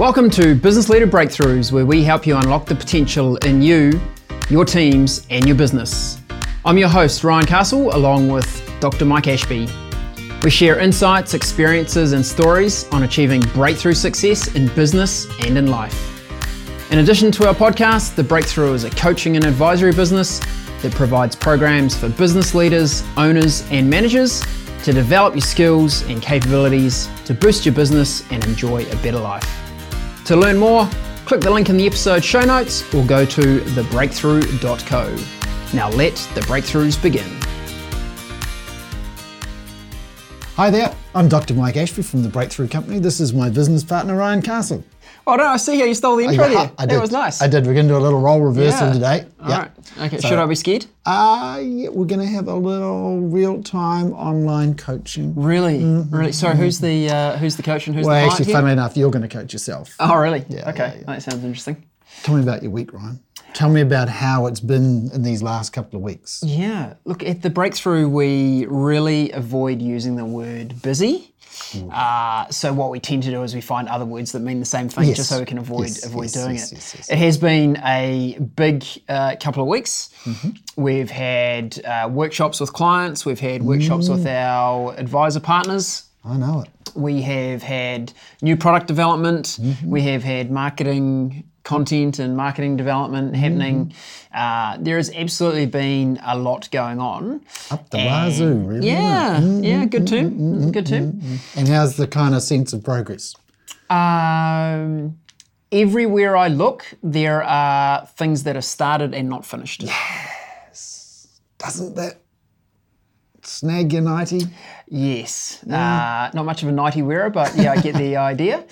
Welcome to Business Leader Breakthroughs, where we help you unlock the potential in you, your teams, and your business. I'm your host, Ryan Castle, along with Dr. Mike Ashby. We share insights, experiences, and stories on achieving breakthrough success in business and in life. In addition to our podcast, The Breakthrough is a coaching and advisory business that provides programs for business leaders, owners, and managers to develop your skills and capabilities to boost your business and enjoy a better life. To learn more, click the link in the episode show notes or go to thebreakthrough.co. Now let the breakthroughs begin. Hi there, I'm Dr. Mike Ashby from the Breakthrough Company. This is my business partner, Ryan Castle. Oh, no, I see how you stole the intro I, there. I that was nice. I did. We're going to do a little role reversal Yeah. today. All yeah. right. Okay. So- Should I be scared? Uh, yeah, we're going to have a little real-time online coaching. Really? Really? Sorry. Who's the uh, who's the coach and who's Well, the client Well, actually, here? funnily enough, you're going to coach yourself. Oh, really? Yeah, okay. yeah, yeah. That sounds interesting. Tell me about your week, Ryan. Tell me about how it's been in these last couple of weeks. Yeah. Look, at the breakthrough, we really avoid using the word busy. Uh, so what we tend to do is we find other words that mean the same thing, Yes. just so we can avoid Yes, avoid yes, doing it. It has been a big uh, couple of weeks. Mm-hmm. We've had uh, workshops with clients. We've had workshops with Mm. our advisor partners. I know it. We have had new product development. Mm-hmm. We have had marketing content and marketing development happening. Uh, there has absolutely been a lot going on. Up the wazoo, really. isn't it? Yeah, yeah, good Mm-hmm. term, good term. And how's the kind of sense of progress? Um, everywhere I look, there are things that are started and not finished. Yes. Doesn't that snag your nighty? Yes, uh, not much of a nighty wearer, but yeah, I get the idea.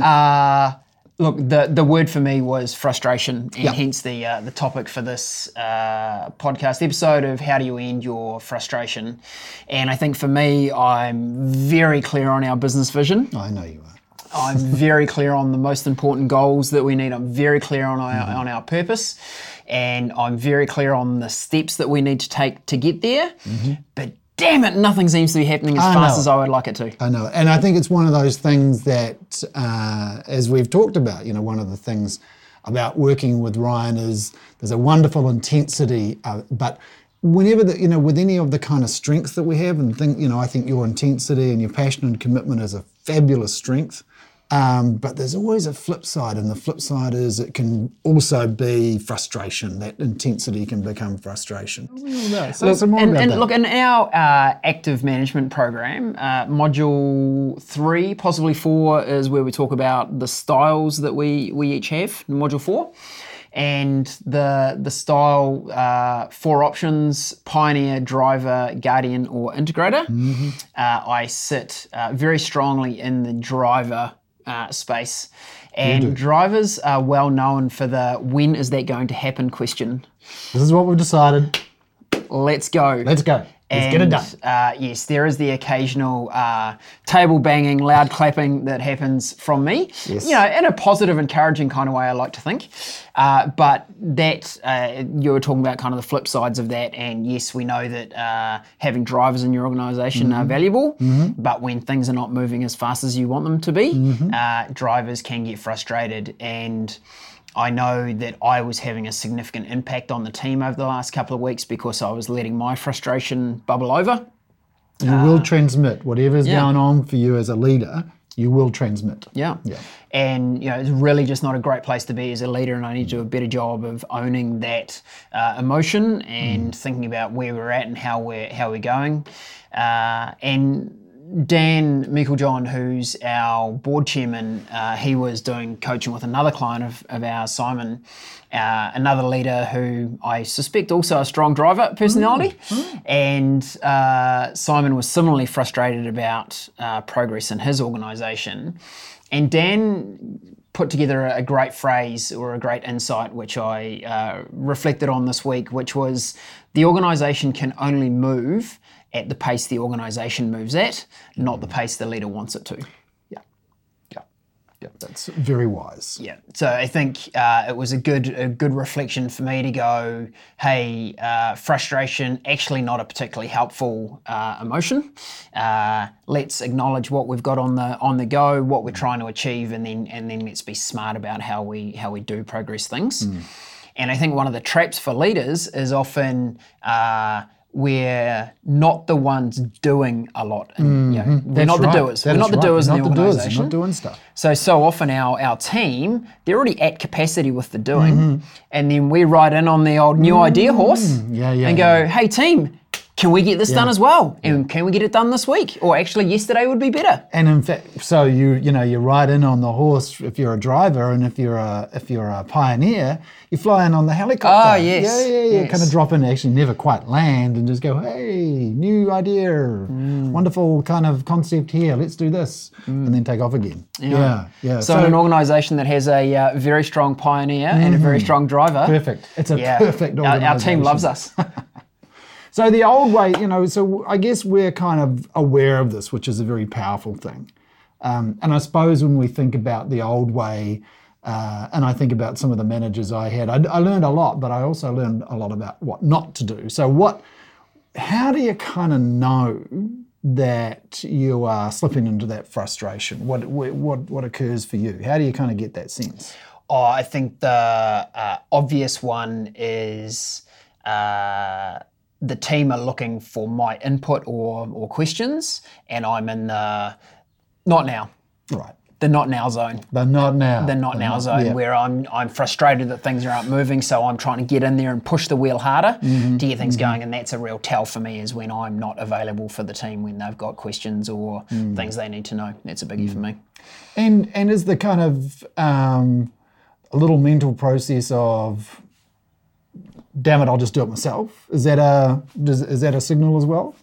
Uh, look, the the word for me was frustration, and Yeah. hence the uh, the topic for this uh, podcast episode of how do you end your frustration. And I think for me, I'm very clear on our business vision. I know you are. I'm very clear on the most important goals that we need. I'm very clear on our, Mm-hmm. on our purpose, and I'm very clear on the steps that we need to take to get there. But damn it, nothing seems to be happening as. I fast know. as I would like it to. I know, and I think it's one of those things that, uh, as we've talked about, you know, one of the things about working with Ryan is there's a wonderful intensity, uh, but whenever that you know, with any of the kind of strengths that we have, and think, you know, I think your intensity and your passion and commitment is a fabulous strength. Um, but there's always a flip side, and the flip side is it can also be frustration. That intensity can become frustration. So some more And, about and that. look, in our uh, active management program, uh, module three, possibly four, is where we talk about the styles that we, we each have. in Module four, and the the style uh, four options: pioneer, driver, guardian, or integrator. Uh, I sit uh, very strongly in the driver uh, space. And drivers are well known for the when is that going to happen question. this is what we've decided. Let's go. Let's go. Let's get it And, done. Uh, yes, there is the occasional uh, table banging, loud clapping that happens from me. Yes. You know, in a positive, encouraging kind of way, I like to think. Uh, but that, uh, you were talking about kind of the flip sides of that. And yes, we know that uh, having drivers in your organization Mm-hmm. are valuable. But when things are not moving as fast as you want them to be, Mm-hmm. uh, drivers can get frustrated. And I know that I was having a significant impact on the team over the last couple of weeks because I was letting my frustration bubble over. You will transmit whatever's yeah. going on for you as a leader. You will transmit. Yeah. Yeah. And you know, it's really just not a great place to be as a leader, and I need to do a better job of owning that uh, emotion and thinking about where we're at and how we're how we're going. Uh, and Dan Meiklejohn, who's our board chairman, uh, he was doing coaching with another client of, of ours, Simon, uh, another leader who I suspect also a strong driver personality. And uh, Simon was similarly frustrated about uh, progress in his organisation. And Dan put together a great phrase or a great insight, which I uh, reflected on this week, which was the organisation can only move at the pace the organisation moves at, not the pace the leader wants it to. Yeah. Yeah, that's very wise. Yeah. So I think uh, it was a good a good reflection for me to go, hey, uh, frustration actually not a particularly helpful uh, emotion. Uh, let's acknowledge what we've got on the on the go, what we're trying to achieve, and then and then let's be smart about how we how we do progress things. And I think one of the traps for leaders is often uh, we're not the ones doing a lot. And, you mm-hmm. know, we're not That's the right. doers. That we're not the right. doers You're in the not the organisation. not doing stuff. So so often our our team they're already at capacity with the doing, mm-hmm. and then we ride in on the old new idea horse mm-hmm. Yeah, yeah, and go, hey team, can we get this done as well? And can we get it done this week? Or actually yesterday would be better. And in fact, so you you know you ride in on the horse if you're a driver, and if you're a if you're a pioneer, you fly in on the helicopter. Ah, yes, Yeah, yeah, yeah. yes. Kind of drop in, actually never quite land, and just go, hey, new idea, Mm. wonderful kind of concept here. Let's do this, and then take off again. Yeah, yeah. So, in an organisation that has a uh, very strong pioneer and a very strong driver, perfect. It's a yeah, perfect. our, our team loves us. So the old way, you know, so I guess we're kind of aware of this, which is a very powerful thing. Um, and I suppose when we think about the old way, uh, and I think about some of the managers I had, I, I learned a lot, but I also learned a lot about what not to do. So what, how do you kind of know that you are slipping into that frustration? What what what occurs for you? How do you kind of get that sense? Oh, I think the uh, obvious one is uh, the team are looking for my input or, or questions, and I'm in the not now, Right. the not now zone. They're not now. The not now zone yeah. where I'm I'm frustrated that things aren't moving, so I'm trying to get in there and push the wheel harder Mm-hmm. to get things going, and that's a real tell for me is when I'm not available for the team when they've got questions or Mm. things they need to know. That's a biggie for me. And and is the kind of um, a little mental process of, damn it, I'll just do it myself. Is that a does, is that a signal as well?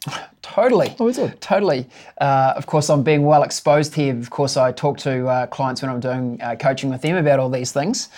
Totally. Oh, is it? Totally. Uh, of course, I'm being well exposed here. Of course, I talk to uh, clients when I'm doing uh, coaching with them about all these things.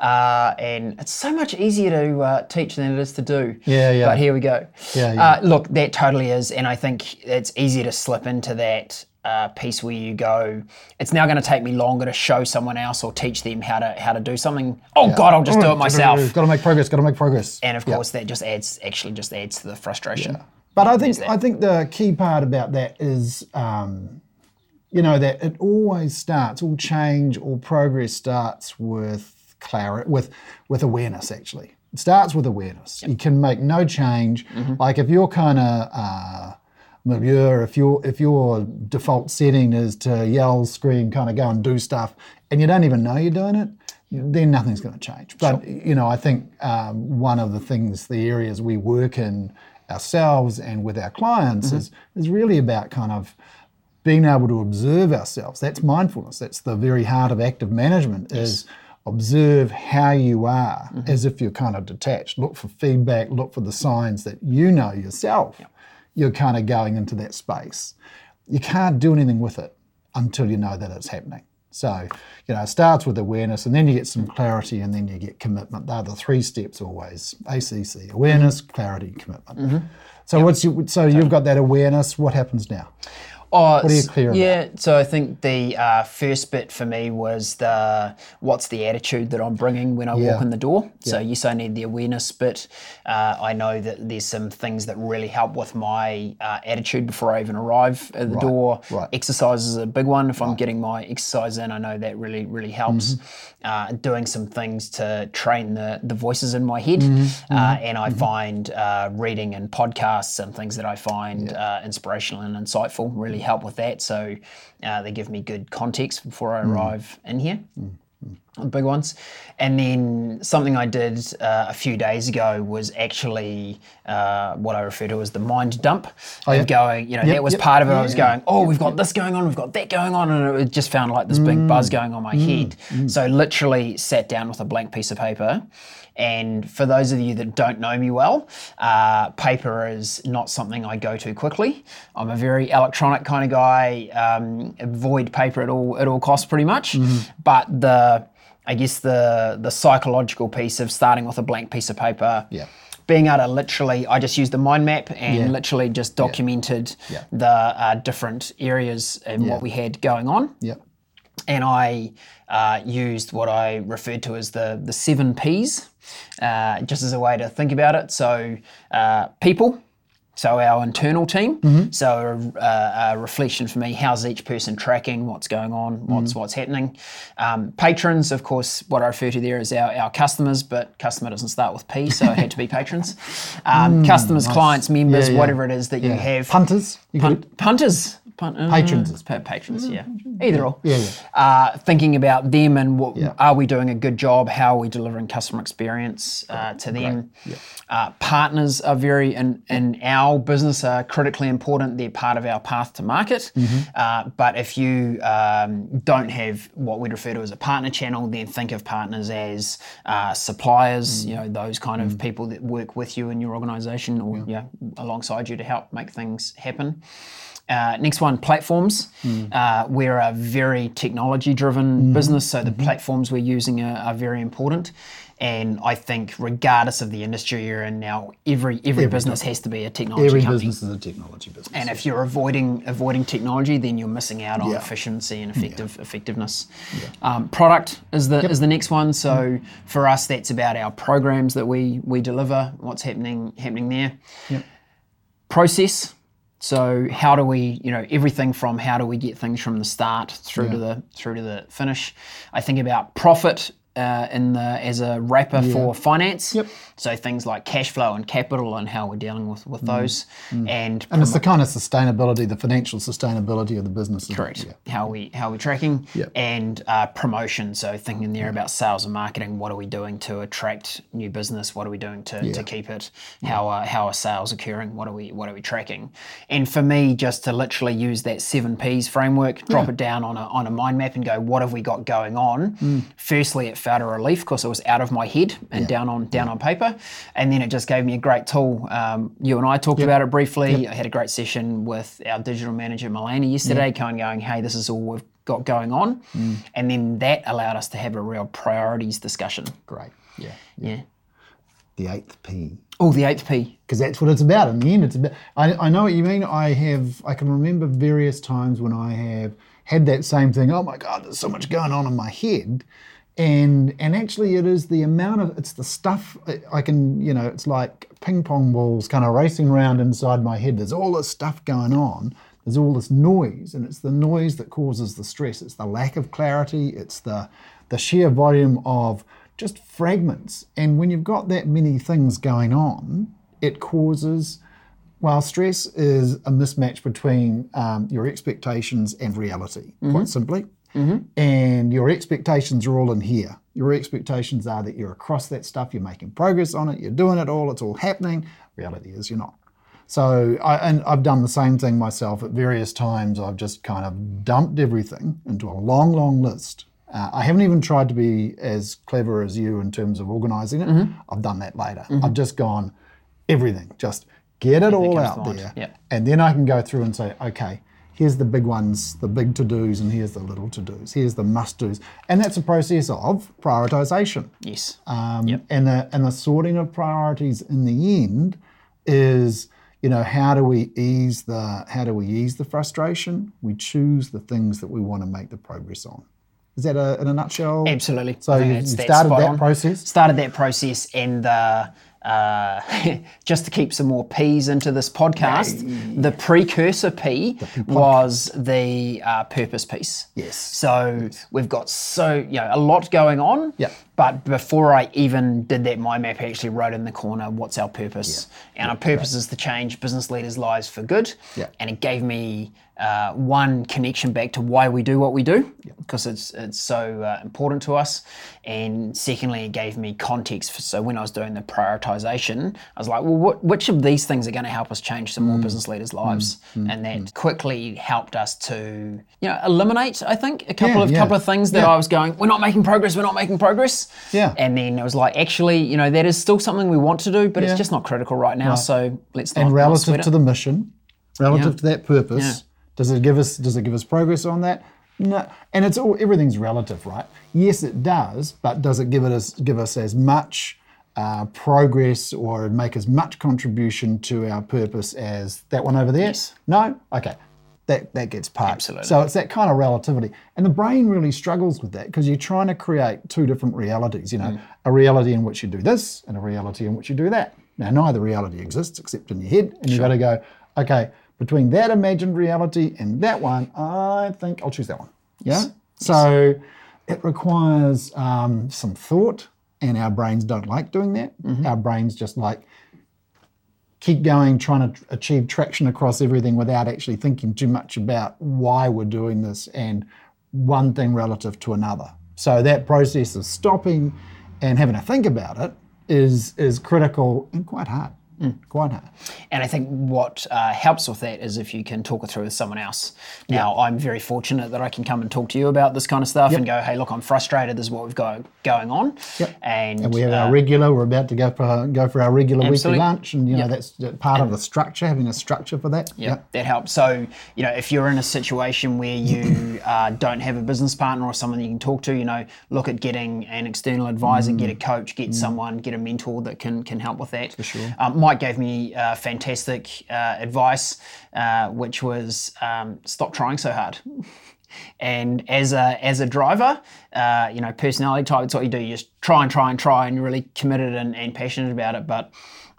Uh, and it's so much easier to uh, teach than it is to do. Yeah, yeah. But here we go. Yeah, yeah. Uh, look, that totally is. And I think it's easy to slip into that. Uh, piece where you go, it's now going to take me longer to show someone else or teach them how to how to do something. Oh God, I'll just do it myself. Got to make progress. Got to make progress. And of course, that just adds actually just adds to the frustration. But I think I think the key part about that is, um, you know, that it always starts, all change, all progress starts with clarity, with with awareness. Actually, it starts with awareness. You can make no change. Like if you're kind of uh, mature, if your if your default setting is to yell, scream, kind of go and do stuff, and you don't even know you're doing it, then nothing's going to change. But you know, I think um, one of the things, the areas we work in ourselves and with our clients is is really about kind of being able to observe ourselves. That's mindfulness. That's the very heart of active management. Is observe how you are as if you're kind of detached. Look for feedback. Look for the signs that you know yourself. You're kind of going into that space. You can't do anything with it until you know that it's happening. So, you know, it starts with awareness and then you get some clarity and then you get commitment. They're the three steps always ACC awareness, clarity, commitment. Mm-hmm. So, what's your, so you've got that awareness. What happens now? Oh, What are you s- clear about? Yeah, so I think the uh, first bit for me was the what's the attitude that I'm bringing when I Yeah. walk in the door. So yes, I need the awareness bit. Uh, I know that there's some things that really help with my uh, attitude before I even arrive at the door. right. Exercise is a big one. If I'm getting my exercise in, I know that really really helps. Mm-hmm. Uh, doing some things to train the the voices in my head, Mm-hmm. Uh, and I find uh, reading and podcasts and things that I find uh, inspirational and insightful really help with that. So uh, they give me good context before I Mm. arrive in here. The big ones, and then something I did uh, a few days ago was actually uh, what I refer to as the mind dump. Oh, yeah. Of going, you know, Yep, that was yep, part of it. I was yeah, going, oh, we've got this going on, we've got that going on, and it just found like this Mm. big buzz going on my head. So literally sat down with a blank piece of paper. And for those of you that don't know me well, uh, paper is not something I go to quickly. I'm a very electronic kind of guy. Um, avoid paper at all at all costs, pretty much. Mm-hmm. But the I guess the the psychological piece of starting with a blank piece of paper Yeah. being able to literally, I just used the mind map and Yeah. literally just documented Yeah. the uh, different areas and what we had going on. Yep. And I uh, used what I referred to as the the seven P's, uh, just as a way to think about it. So uh, people. So our internal team. So a, a reflection for me: how's each person tracking? What's going on? What's what's happening? Um, patrons, of course, what I refer to there is our, our customers, but customer doesn't start with P, so it had to be patrons. Um, customers, clients, members, Yeah, yeah. whatever it is that you have. Punters. You Pun- could, punters. Pun- uh, Patrons. it's pa- patrons, yeah. Either or. Yeah, yeah. Uh, thinking about them and what, Yeah. are we doing a good job? How are we delivering customer experience uh, to them? Uh, partners are very, in, in our business, are critically important. They're part of our path to market. Mm-hmm. Uh, but if you um, don't have what we'd refer to as a partner channel, then think of partners as uh, Mm. suppliers, you know, those kind of people that work with you in your organization or yeah. alongside you to help make things happen. Uh, next one, platforms. Mm. Uh, we're a very technology driven Mm-hmm. business, so the platforms we're using are, are very important. And I think, regardless of the industry you're in now, every every, business has to be a technology every company. business is a technology business. And if you're avoiding avoiding technology, then you're missing out on Yeah. efficiency and effective effectiveness. Um, product is the is the next one. So Mm-hmm. for us, that's about our programs that we we deliver. What's happening happening there. Process. So how do we, you know, everything from how do we get things from the start through to the through to the finish. I think about profit uh, in the as a wrapper for finance. Yep. So things like cash flow and capital and how we're dealing with with those and Mm. and it's the kind of sustainability, the financial sustainability of the business. Correct. Yeah. How we how we tracking Yep. and uh, promotion. So thinking there about sales and marketing. What are we doing to attract new business? What are we doing to, to keep it? How are how are sales occurring? What are we what are we tracking? And for me, just to literally use that seven P's framework, drop it down on a on a mind map and go, what have we got going on? Mm. Firstly, it a relief because it was out of my head and down on down on paper, and then it just gave me a great tool. Um, you and I talked about it briefly. I had a great session with our digital manager Milena yesterday, kind of going, "Hey, this is all we've got going on," Mm. and then that allowed us to have a real priorities discussion. Great. Yeah. Yeah. The eighth P. Oh, the eighth P. because that's what it's about. In the end, it's about. I, I know what you mean. I have. I can remember various times when I have had that same thing. Oh my God, there's so much going on in my head, and and actually, it is the amount of. It's the stuff I- can. You know, it's like ping pong balls kind of racing around inside my head. There's all this stuff going on. There's all this noise, and it's the noise that causes the stress. It's the lack of clarity. It's the the sheer volume of just fragments. And when you've got that many things going on, it causes, well, stress is a mismatch between um, your expectations and reality, quite simply. And your expectations are all in here. Your expectations are that you're across that stuff, you're making progress on it, you're doing it all, it's all happening. Reality is you're not. So, I, and I've done the same thing myself at various times. I've just kind of dumped everything into a long, long list. Uh, I haven't even tried to be as clever as you in terms of organizing it. I've done that later. I've just gone everything, just get it all out there. Yep. And then I can go through and say, okay, here's the big ones, the big to dos, and here's the little to dos. Here's the must dos. And that's a process of prioritization. Yes. Um, Yep. and the and the sorting of priorities in the end is you know how do we ease the how do we ease the frustration we choose the things that we want to make the progress on is that a, in a nutshell Absolutely. so you, that's- you that's started that on. process started that process and uh, uh, just to keep some more P's into this podcast, the precursor P was the uh, purpose piece. Yes. So we've got so you know a lot going on. Yeah. But before I even did that mind map, I actually wrote in the corner, "What's our purpose?" And our purpose is to change business leaders' lives for good. Yeah. And it gave me uh, one connection back to why we do what we do, because it's it's so uh, important to us. And secondly, it gave me context. For, so when I was doing the prioritization, I was like, well, what, which of these things are going to help us change some more business leaders' lives? And that quickly helped us to, you know, eliminate. I think a couple Yeah, of yeah. couple of things that Yeah. I was going, we're not making progress. We're not making progress. Yeah. And then it was like, actually, you know, that is still something we want to do, but Yeah. it's just not critical right now. So let's not. and relative to the mission relative Yeah. to that purpose Yeah. does it give us does it give us progress on that no and it's all everything's relative right yes it does but does it give it us give us as much uh, progress or make as much contribution to our purpose as that one over there Yes. no okay that, that gets parked. Absolutely. So it's that kind of relativity. And the brain really struggles with that because you're trying to create two different realities, you know, Mm. a reality in which you do this and a reality in which you do that. Now, neither reality exists except in your head. And you've got to go, okay, between that imagined reality and that one, I think I'll choose that one. Yeah. So it requires um, some thought, and our brains don't like doing that. Mm-hmm. Our brains just like keep going, trying to achieve traction across everything without actually thinking too much about why we're doing this and one thing relative to another. So that process of stopping and having to think about it is is critical and quite hard. Quite hard. And I think what uh, helps with that is if you can talk it through with someone else. Now, I'm very fortunate that I can come and talk to you about this kind of stuff and go, hey, look, I'm frustrated. This is what we've got going on. Yep. And, And we have uh, our regular. We're about to go for go for our regular Absolutely. weekly lunch, and you know Yep. that's part of the structure. Having a structure for that. Yeah, that helps. So, you know, if you're in a situation where you uh, don't have a business partner or someone you can talk to, you know, look at getting an external advisor, get a coach, get someone, get a mentor that can can help with that. For sure. Um, Mike gave me uh, fantastic uh, advice, uh, which was um, stop trying so hard. And as a as a driver, uh, you know, personality type, it's what you do. You just try and try and try, and you're really committed and, and passionate about it. But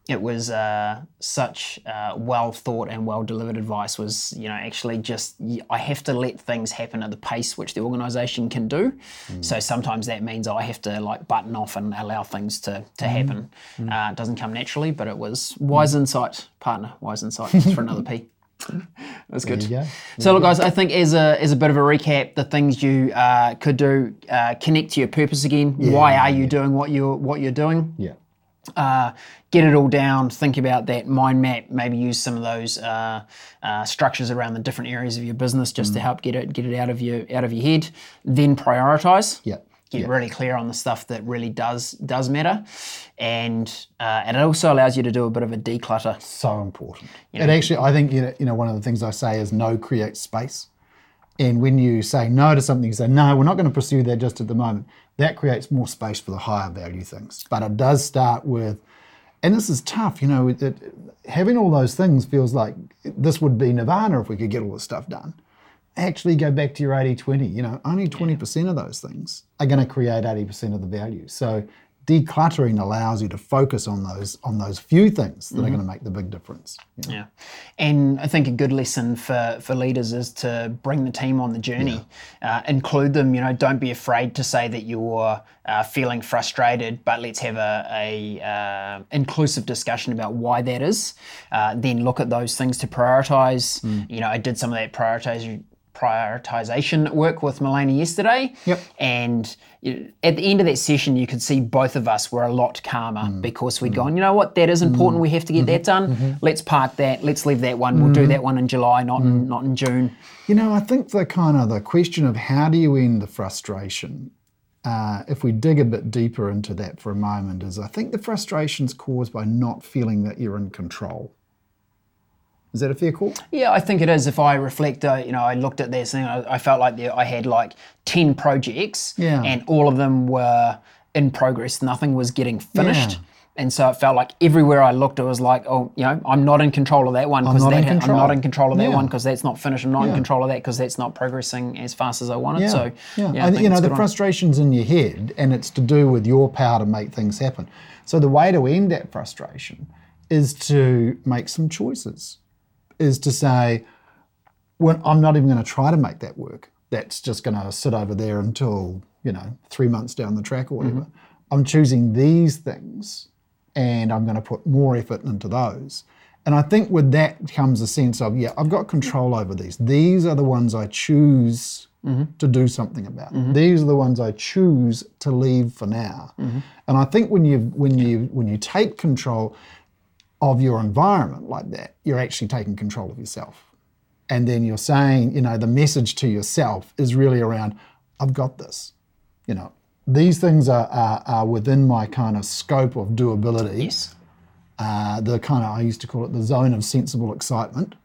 it was uh, such uh, well thought and well delivered advice. Was you know actually just i have to let things happen at the pace which the organisation can do. So sometimes that means I have to like button off and allow things to to happen. Uh, it doesn't come naturally, but it was wise insight, partner. Wise insight for another P. That's good. go. So look, guys, I think as a as a bit of a recap, the things you uh, could do, uh, connect to your purpose again. Why are you doing what you're what you're doing? Yeah. Uh, get it all down. Think about that mind map. Maybe use some of those uh, uh, structures around the different areas of your business just to help get it get it out of your out of your head. Then prioritize. Yeah. Get really clear on the stuff that really does does matter, and uh, and it also allows you to do a bit of a declutter. so important. It actually, I think you know, you know, one of the things I say is no creates space. And when you say no to something, you say no, we're not going to pursue that just at the moment. That creates more space for the higher value things. But it does start with, and this is tough. You know, it, it- having all those things feels like this would be nirvana if we could get all this stuff done. Actually, go back to your 80-20. You know, only twenty percent of those things are going to create eighty percent of the value. So decluttering allows you to focus on those on those few things that are going to make the big difference. you know. Yeah, and I think a good lesson for for leaders is to bring the team on the journey, uh, include them. You know, don't be afraid to say that you're uh, feeling frustrated, but let's have a, a uh, inclusive discussion about why that is. Uh, then look at those things to prioritize. You know, I did some of that prioritization prioritization work with Melanie yesterday. Yep. And at the end of that session, you could see both of us were a lot calmer mm. because we'd mm. gone, you know what, that is mm-hmm. important. We have to get mm-hmm. that done. Mm-hmm. Let's park that. Let's leave that one. We'll do that one in July, not in, mm. not in June. You know, I think the kind of the question of how do you end the frustration, uh, if we dig a bit deeper into that for a moment, is I think the frustration's caused by not feeling that you're in control. Is that a fair call? Yeah, I think it is. If I reflect, uh, you know, I looked at this thing, I, I felt like there, I had like 10 projects Yeah. and all of them were in progress. Nothing was getting finished. Yeah. And so it felt like everywhere I looked, it was like, oh, you know, I'm not in control of that one because not that ha- I'm not in control of that Yeah. one because that's not finished. I'm not in control of that because that's not progressing as fast as I wanted. So yeah, yeah, I, think you know the good on. frustration's in your head, and it's to do with your power to make things happen. So the way to end that frustration is to make some choices. Is to say, when I'm not even going to try to make that work. That's just going to sit over there until you know three months down the track or whatever. Mm-hmm. I'm choosing these things, and I'm going to put more effort into those. And I think with that comes a sense of, yeah, I've got control over these. These are the ones I choose mm-hmm. to do something about. Mm-hmm. These are the ones I choose to leave for now. And I think when you when you when you take control of your environment like that, you're actually taking control of yourself. And then you're saying, you know, the message to yourself is really around, I've got this. You know, these things are, are, are within my kind of scope of doability Yes. uh, the kind of I used to call it the zone of sensible excitement,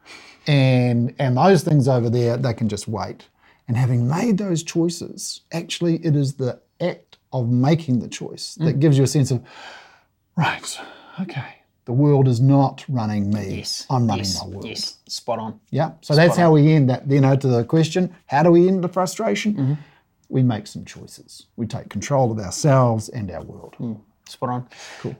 and and those things over there they can just wait. And having made those choices, actually, it is the act of making the choice that gives you a sense of, right, okay, The world is not running me. Yes. I'm running yes. my world. Yes. Spot on. Yeah. So that's how we end that. You know, to the question, how do we end the frustration? Mm-hmm. We make some choices. We take control of ourselves and our world. Spot on. Cool.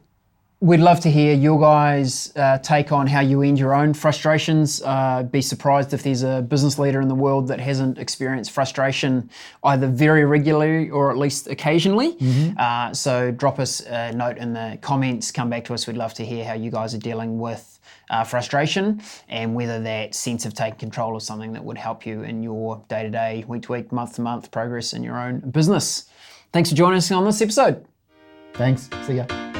We'd love to hear your guys' uh, take on how you end your own frustrations. Uh, be surprised if there's a business leader in the world that hasn't experienced frustration either very regularly or at least occasionally. Uh, so drop us a note in the comments, come back to us. We'd love to hear how you guys are dealing with uh, frustration and whether that sense of taking control is something that would help you in your day to day, week to week, month to month progress in your own business. Thanks for joining us on this episode. Thanks. See ya.